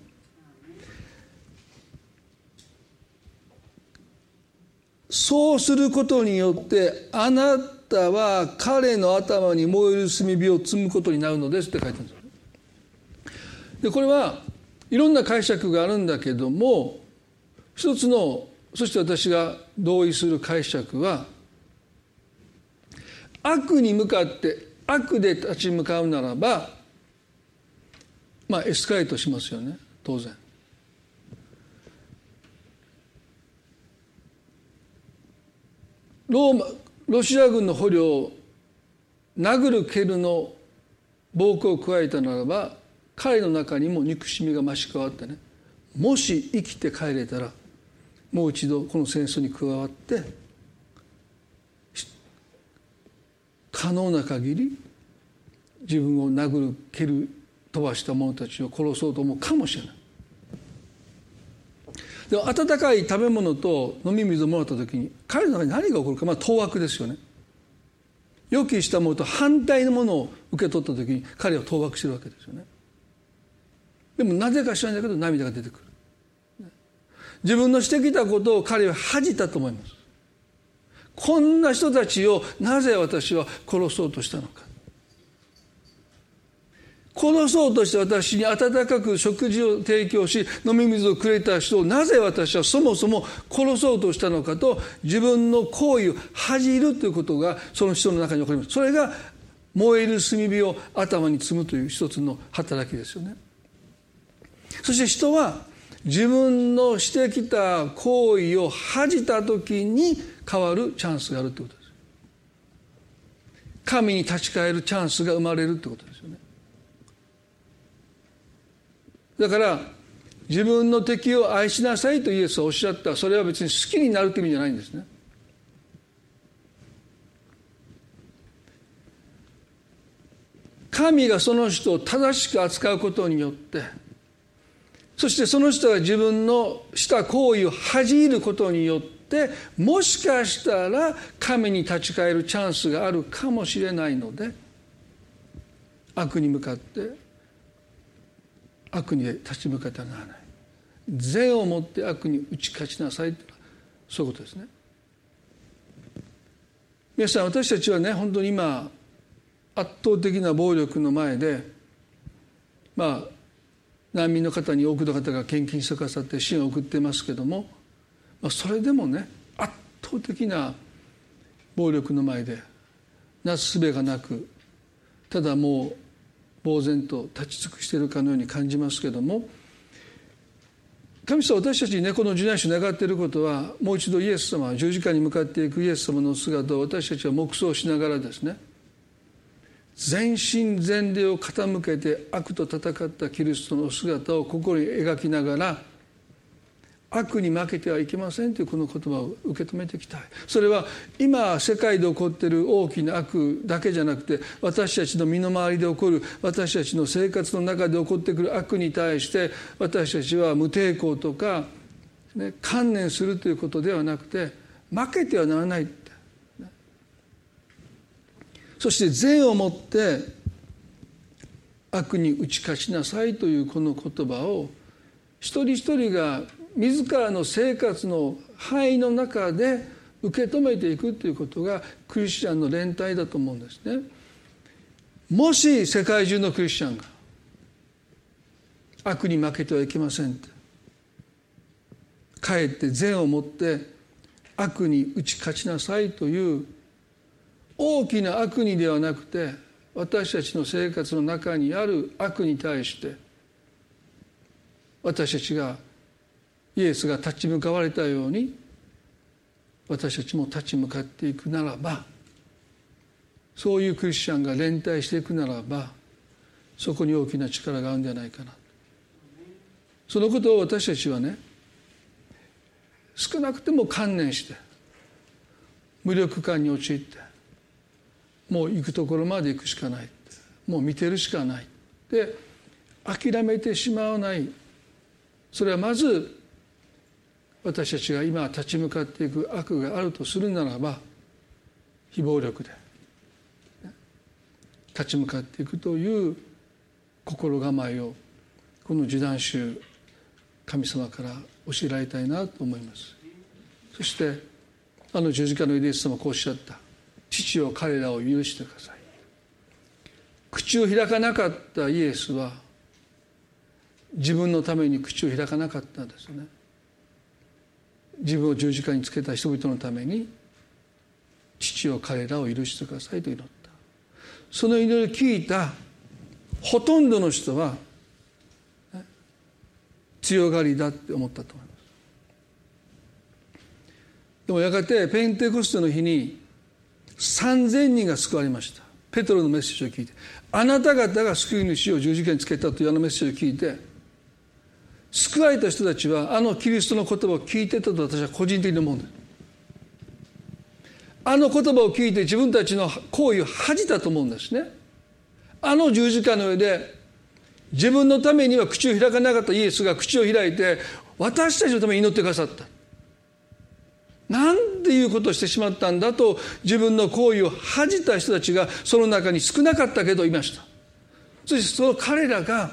そうすることによってあなたは彼の頭に燃える炭火を積むことになるのですって書いてあるんですでこれはいろんな解釈があるんだけども一つのそして私が同意する解釈は悪に向かって悪で立ち向かうならばまあエスカレートしますよね当然。ローマロシア軍の捕虜を殴る蹴るの暴行を加えたならば彼の中にも憎しみが増し加わってねもし生きて帰れたらもう一度この戦争に加わって可能な限り自分を殴る蹴る飛ばした者たちを殺そうと思うかもしれない。で温かい食べ物と飲み水をもらった時に彼の中に何が起こるかまあ当惑ですよね。予期したものと反対のものを受け取った時に彼は当惑してるわけですよね。でもなぜか知らないけど涙が出てくる。自分のしてきたことを彼は恥じたと思います。こんな人たちをなぜ私は殺そうとしたのか。殺そうとして私に温かく食事を提供し飲み水をくれた人をなぜ私はそもそも殺そうとしたのかと自分の行為を恥じるということがその人の中に起こります。それが燃える炭火を頭に積むという一つの働きですよね。そして人は自分のしてきた行為を恥じた時に変わるチャンスがあるということです。神に立ち返るチャンスが生まれるということですよねだから自分の敵を愛しなさいとイエスはおっしゃった。それは別に好きになるという意味じゃないんですね。神がその人を正しく扱うことによってそしてその人が自分のした行為を恥じることによってもしかしたら神に立ち返るチャンスがあるかもしれないので悪に向かって悪に立ち向かってはならない。善をもって悪に打ち勝ちなさい。そういうことですね。皆さん私たちはね本当に今圧倒的な暴力の前でまあ難民の方に多くの方が献金してくださって支援を送ってますけども、まあ、それでもね圧倒的な暴力の前でなすすべがなくただもう呆然と立ち尽くしているかのように感じますけども神様私たちにねこの受難主願っていることはもう一度イエス様十字架に向かっていくイエス様の姿を私たちは黙想しながらですね全身全霊を傾けて悪と戦ったキリストの姿を心に描きながら悪に負けてはいけませんというこの言葉を受け止めていきたい。それは今世界で起こっている大きな悪だけじゃなくて私たちの身の回りで起こる私たちの生活の中で起こってくる悪に対して私たちは無抵抗とか、ね、観念するということではなくて負けてはならないそして善をもって悪に打ち勝ちなさいというこの言葉を一人一人が自らの生活の範囲の中で受け止めていくということがクリスチャンの連帯だと思うんですね。もし世界中のクリスチャンが悪に負けてはいけませんってかえって善をもって悪に打ち勝ちなさいという大きな悪にではなくて私たちの生活の中にある悪に対して私たちがイエスが立ち向かわれたように私たちも立ち向かっていくならばそういうクリスチャンが連帯していくならばそこに大きな力があるんじゃないかな。そのことを私たちはね少なくても観念して無力感に陥ってもう行くところまで行くしかない。もう見てるしかない。で諦めてしまわない。それはまず私たちが今立ち向かっていく悪があるとするならば非暴力で立ち向かっていくという心構えをこの受難集神様から教えられたいなと思います。そしてあの十字架のイエス様こうおっしゃった。父を彼らを許してください。口を開かなかったイエスは自分のために口を開かなかったんですよね。自分を十字架につけた人々のために父を彼らを許してくださいと祈った。その祈りを聞いたほとんどの人は強がりだって思ったと思います。でもやがてペンテコステの日に3,000人が救われました。ペトロのメッセージを聞いてあなた方が救い主を十字架につけたというあのメッセージを聞いて救われた人たちはあのキリストの言葉を聞いてたと私は個人的に思うんですあの言葉を聞いて自分たちの行為を恥じたと思うんですね。あの十字架の上で自分のためには口を開かなかったイエスが口を開いて私たちのために祈ってくださった。なんていうことをしてしまったんだと自分の行為を恥じた人たちがその中に少なかったけどいました。そしてその彼らが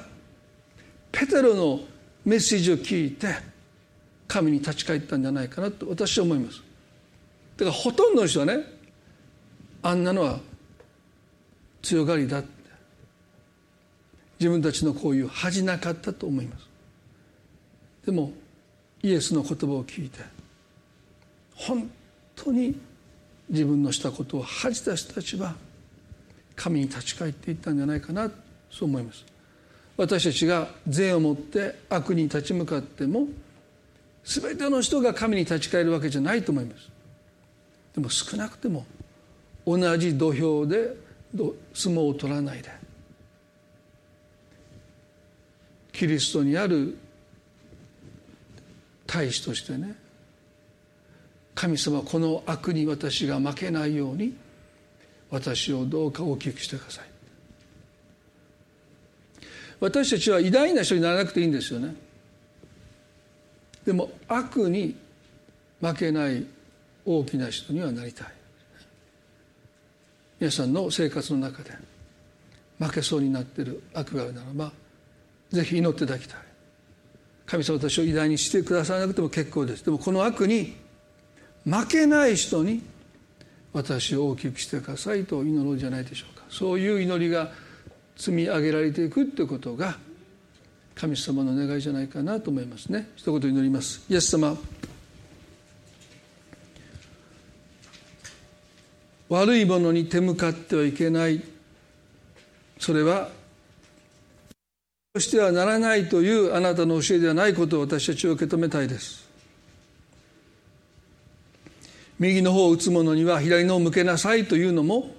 ペテロのメッセージを聞いて神に立ち返ったんじゃないかなと私は思います。だからほとんどの人はねあんなのは強がりだって自分たちの行為を恥じなかったと思います。でもイエスの言葉を聞いて本当に自分のしたことを恥じた人たちは神に立ち返っていったんじゃないかなそう思います。私たちが善を持って悪に立ち向かっても全ての人が神に立ち返るわけじゃないと思います。でも少なくても同じ土俵で相撲を取らないでキリストにある大使としてね神様この悪に私が負けないように私をどうか大きくしてください。私たちは偉大な人にならなくていいんですよね。でも悪に負けない大きな人にはなりたい。皆さんの生活の中で負けそうになっている悪があるならばぜひ祈っていただきたい。神様私を偉大にしてくださらなくても結構です。でもこの悪に負けない人に私を大きくしてくださいと祈ろうじゃないでしょうか。そういう祈りが積み上げられていくということが神様の願いじゃないかなと思いますね。一言祈ります。イエス様。悪いものに手向かってはいけない。それはそしてはならないというあなたの教えではないことを私たちは受け止めたいです。右の方を打つ者には左のを向けなさいというのも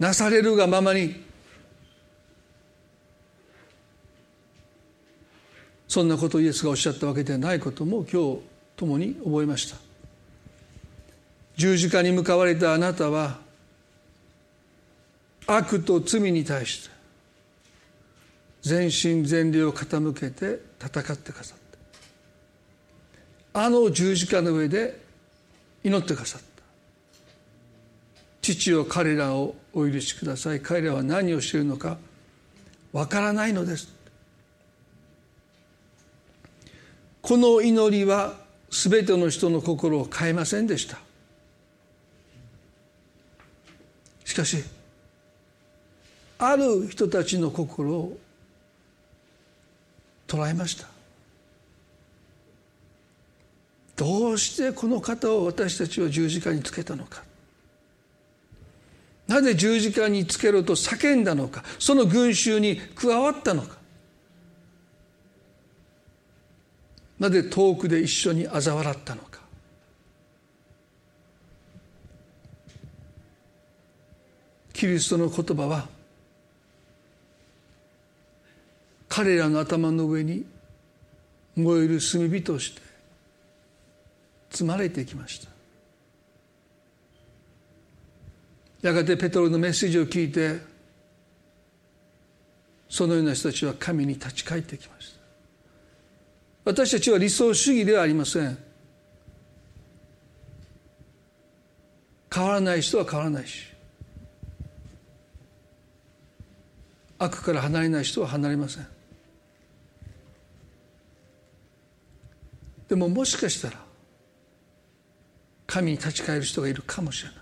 なされるがままにそんなことをイエスがおっしゃったわけではないことも今日共に覚えました。十字架に向かわれたあなたは悪と罪に対して全身全霊を傾けて戦ってくださった。あの十字架の上で祈ってくださった。父を彼らをお許しください。彼らは何をしているのかわからないのです。この祈りは全ての人の心を変えませんでした。しかしある人たちの心を捉えました。どうしてこの方を私たちは十字架につけたのか。なぜ十字架につけろと叫んだのかその群衆に加わったのか。なぜ遠くで一緒に嘲笑ったのか。キリストの言葉は彼らの頭の上に燃える炭火として積まれてきました。やがてペトロのメッセージを聞いてそのような人たちは神に立ち返ってきました。私たちは理想主義ではありません。変わらない人は変わらないし悪から離れない人は離れません。でももしかしたら神に立ち返る人がいるかもしれない。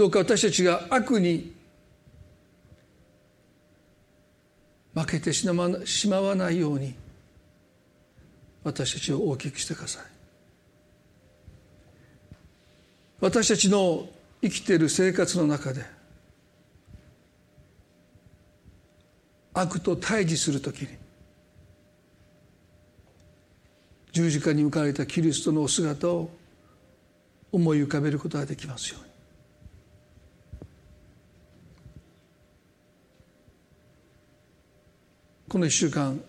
どうか私たちが悪に負けてしまわないように私たちを大きくしてください。私たちの生きている生活の中で悪と対峙するときに十字架に向かれたキリストのお姿を思い浮かべることができますように。この1週間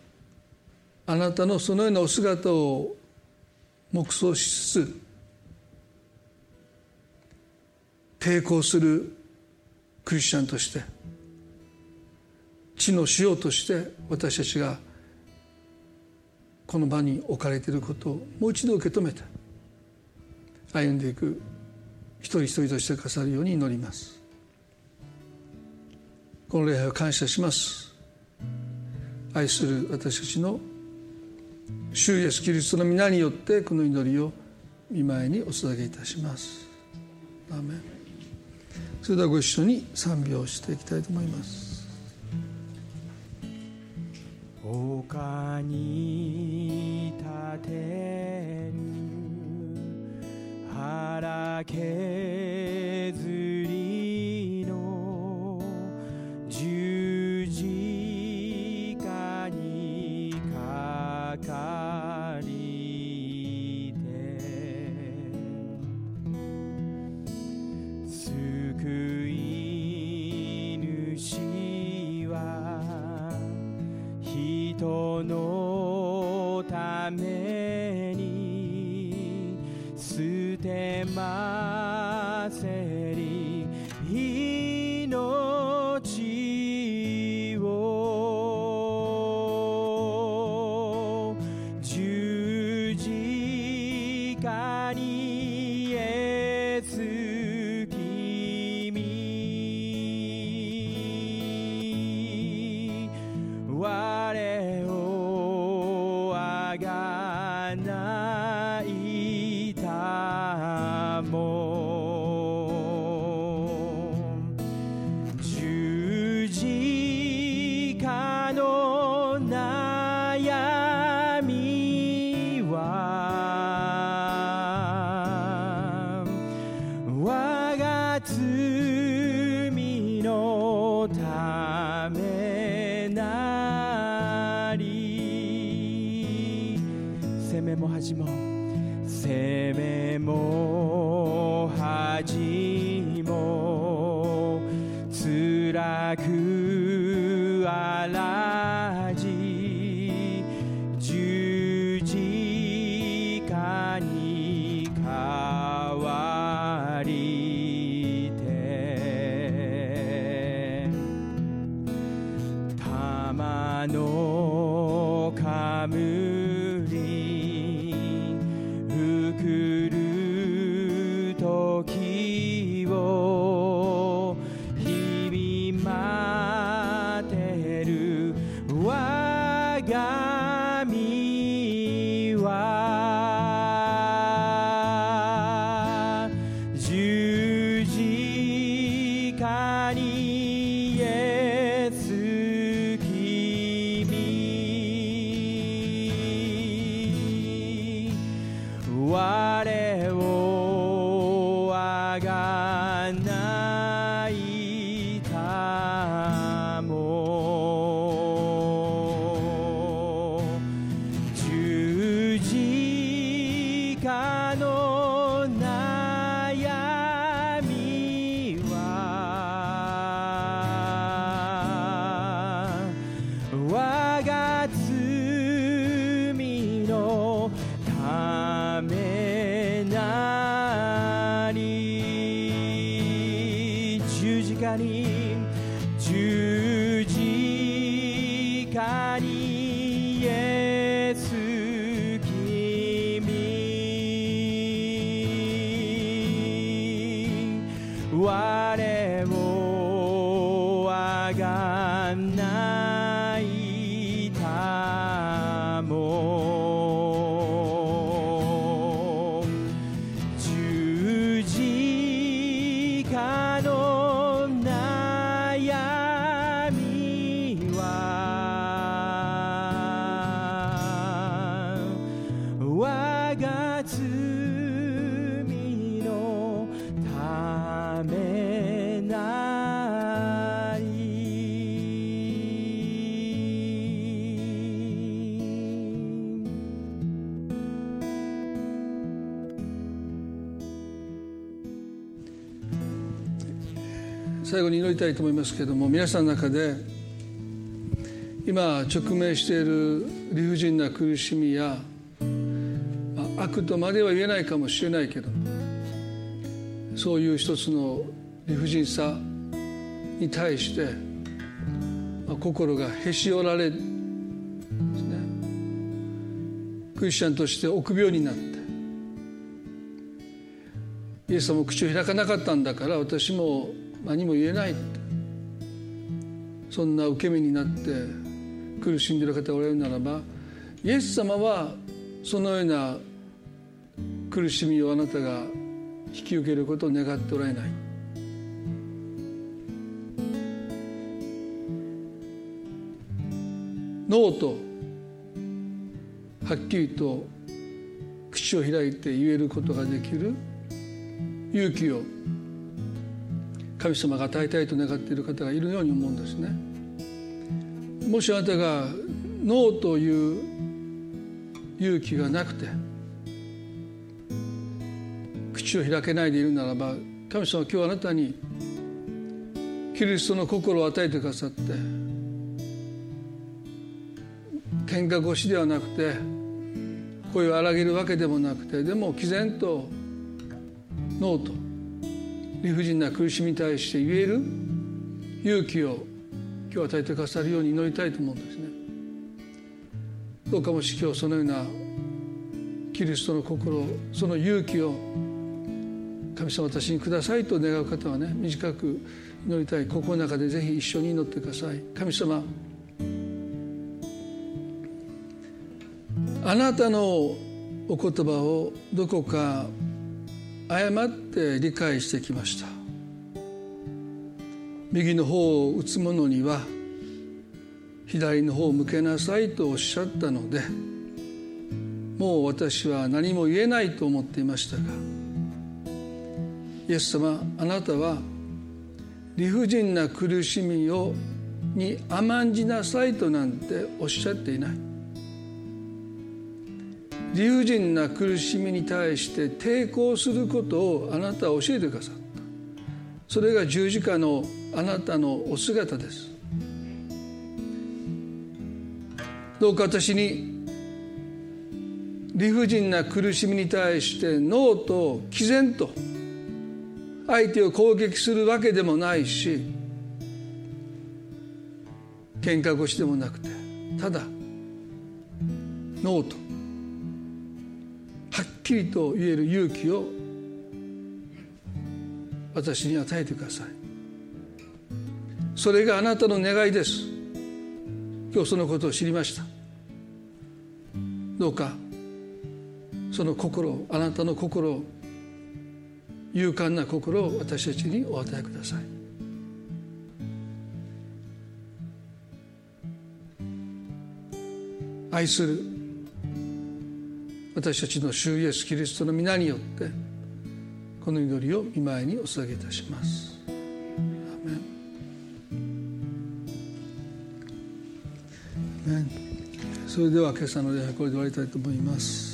あなたのそのようなお姿を黙想しつつ抵抗するクリスチャンとして地の塩として私たちがこの場に置かれていることをもう一度受け止めて歩んでいく一人一人としてくださるように祈ります。この礼拝を感謝します。愛する私たちの主イエスキリストの皆によってこの祈りを見舞いにお捧げいたします。アメン。それではご一緒に賛美をしていきたいと思います。丘に立てる腹削く最後に祈りたいと思いますけれども皆さんの中で今直面している理不尽な苦しみや、まあ悪とまでは言えないかもしれないけどそういう一つの理不尽さに対して、まあ心がへし折られですねクリスチャンとして臆病になってイエス様も口を開かなかったんだから私も何も言えないそんな受け身になって苦しんでる方がおられるならばイエス様はそのような苦しみをあなたが引き受けることを願っておられない。ノーとはっきりと口を開いて言えることができる。勇気を神様が与えたいと願っている方がいるように思うんですね。もしあなたがノーという勇気がなくて口を開けないでいるならば神様は今日あなたにキリストの心を与えてくださって喧嘩腰ではなくて声を荒げるわけでもなくてでも毅然とノーと理不尽な苦しみに対して言える勇気を今日与えてくださるように祈りたいと思うんですね。どうかもし今日そのようなキリストの心その勇気を神様私にくださいと願う方はね短く祈りたい心の中でぜひ一緒に祈ってください。神様あなたのお言葉をどこか誤って理解してきました。右の方を打つ者には左の方を向けなさいとおっしゃったのでもう私は何も言えないと思っていましたがイエス様あなたは理不尽な苦しみをに甘んじなさいとなんておっしゃっていない。理不尽な苦しみに対して抵抗することをあなたは教えてくださった。それが十字架のあなたのお姿です。どうか私に理不尽な苦しみに対してノーと毅然と相手を攻撃するわけでもないし喧嘩腰でもなくてただノーときりと言える勇気を私に与えてください。それがあなたの願いです。今日そのことを知りました。どうかその心あなたの心勇敢な心を私たちにお与えください。愛する私たちの主イエスキリストの皆によってこの祈りを見舞いにお捧げいたします。アメン。アメン。それでは今朝の礼拝これで終わりたいと思います。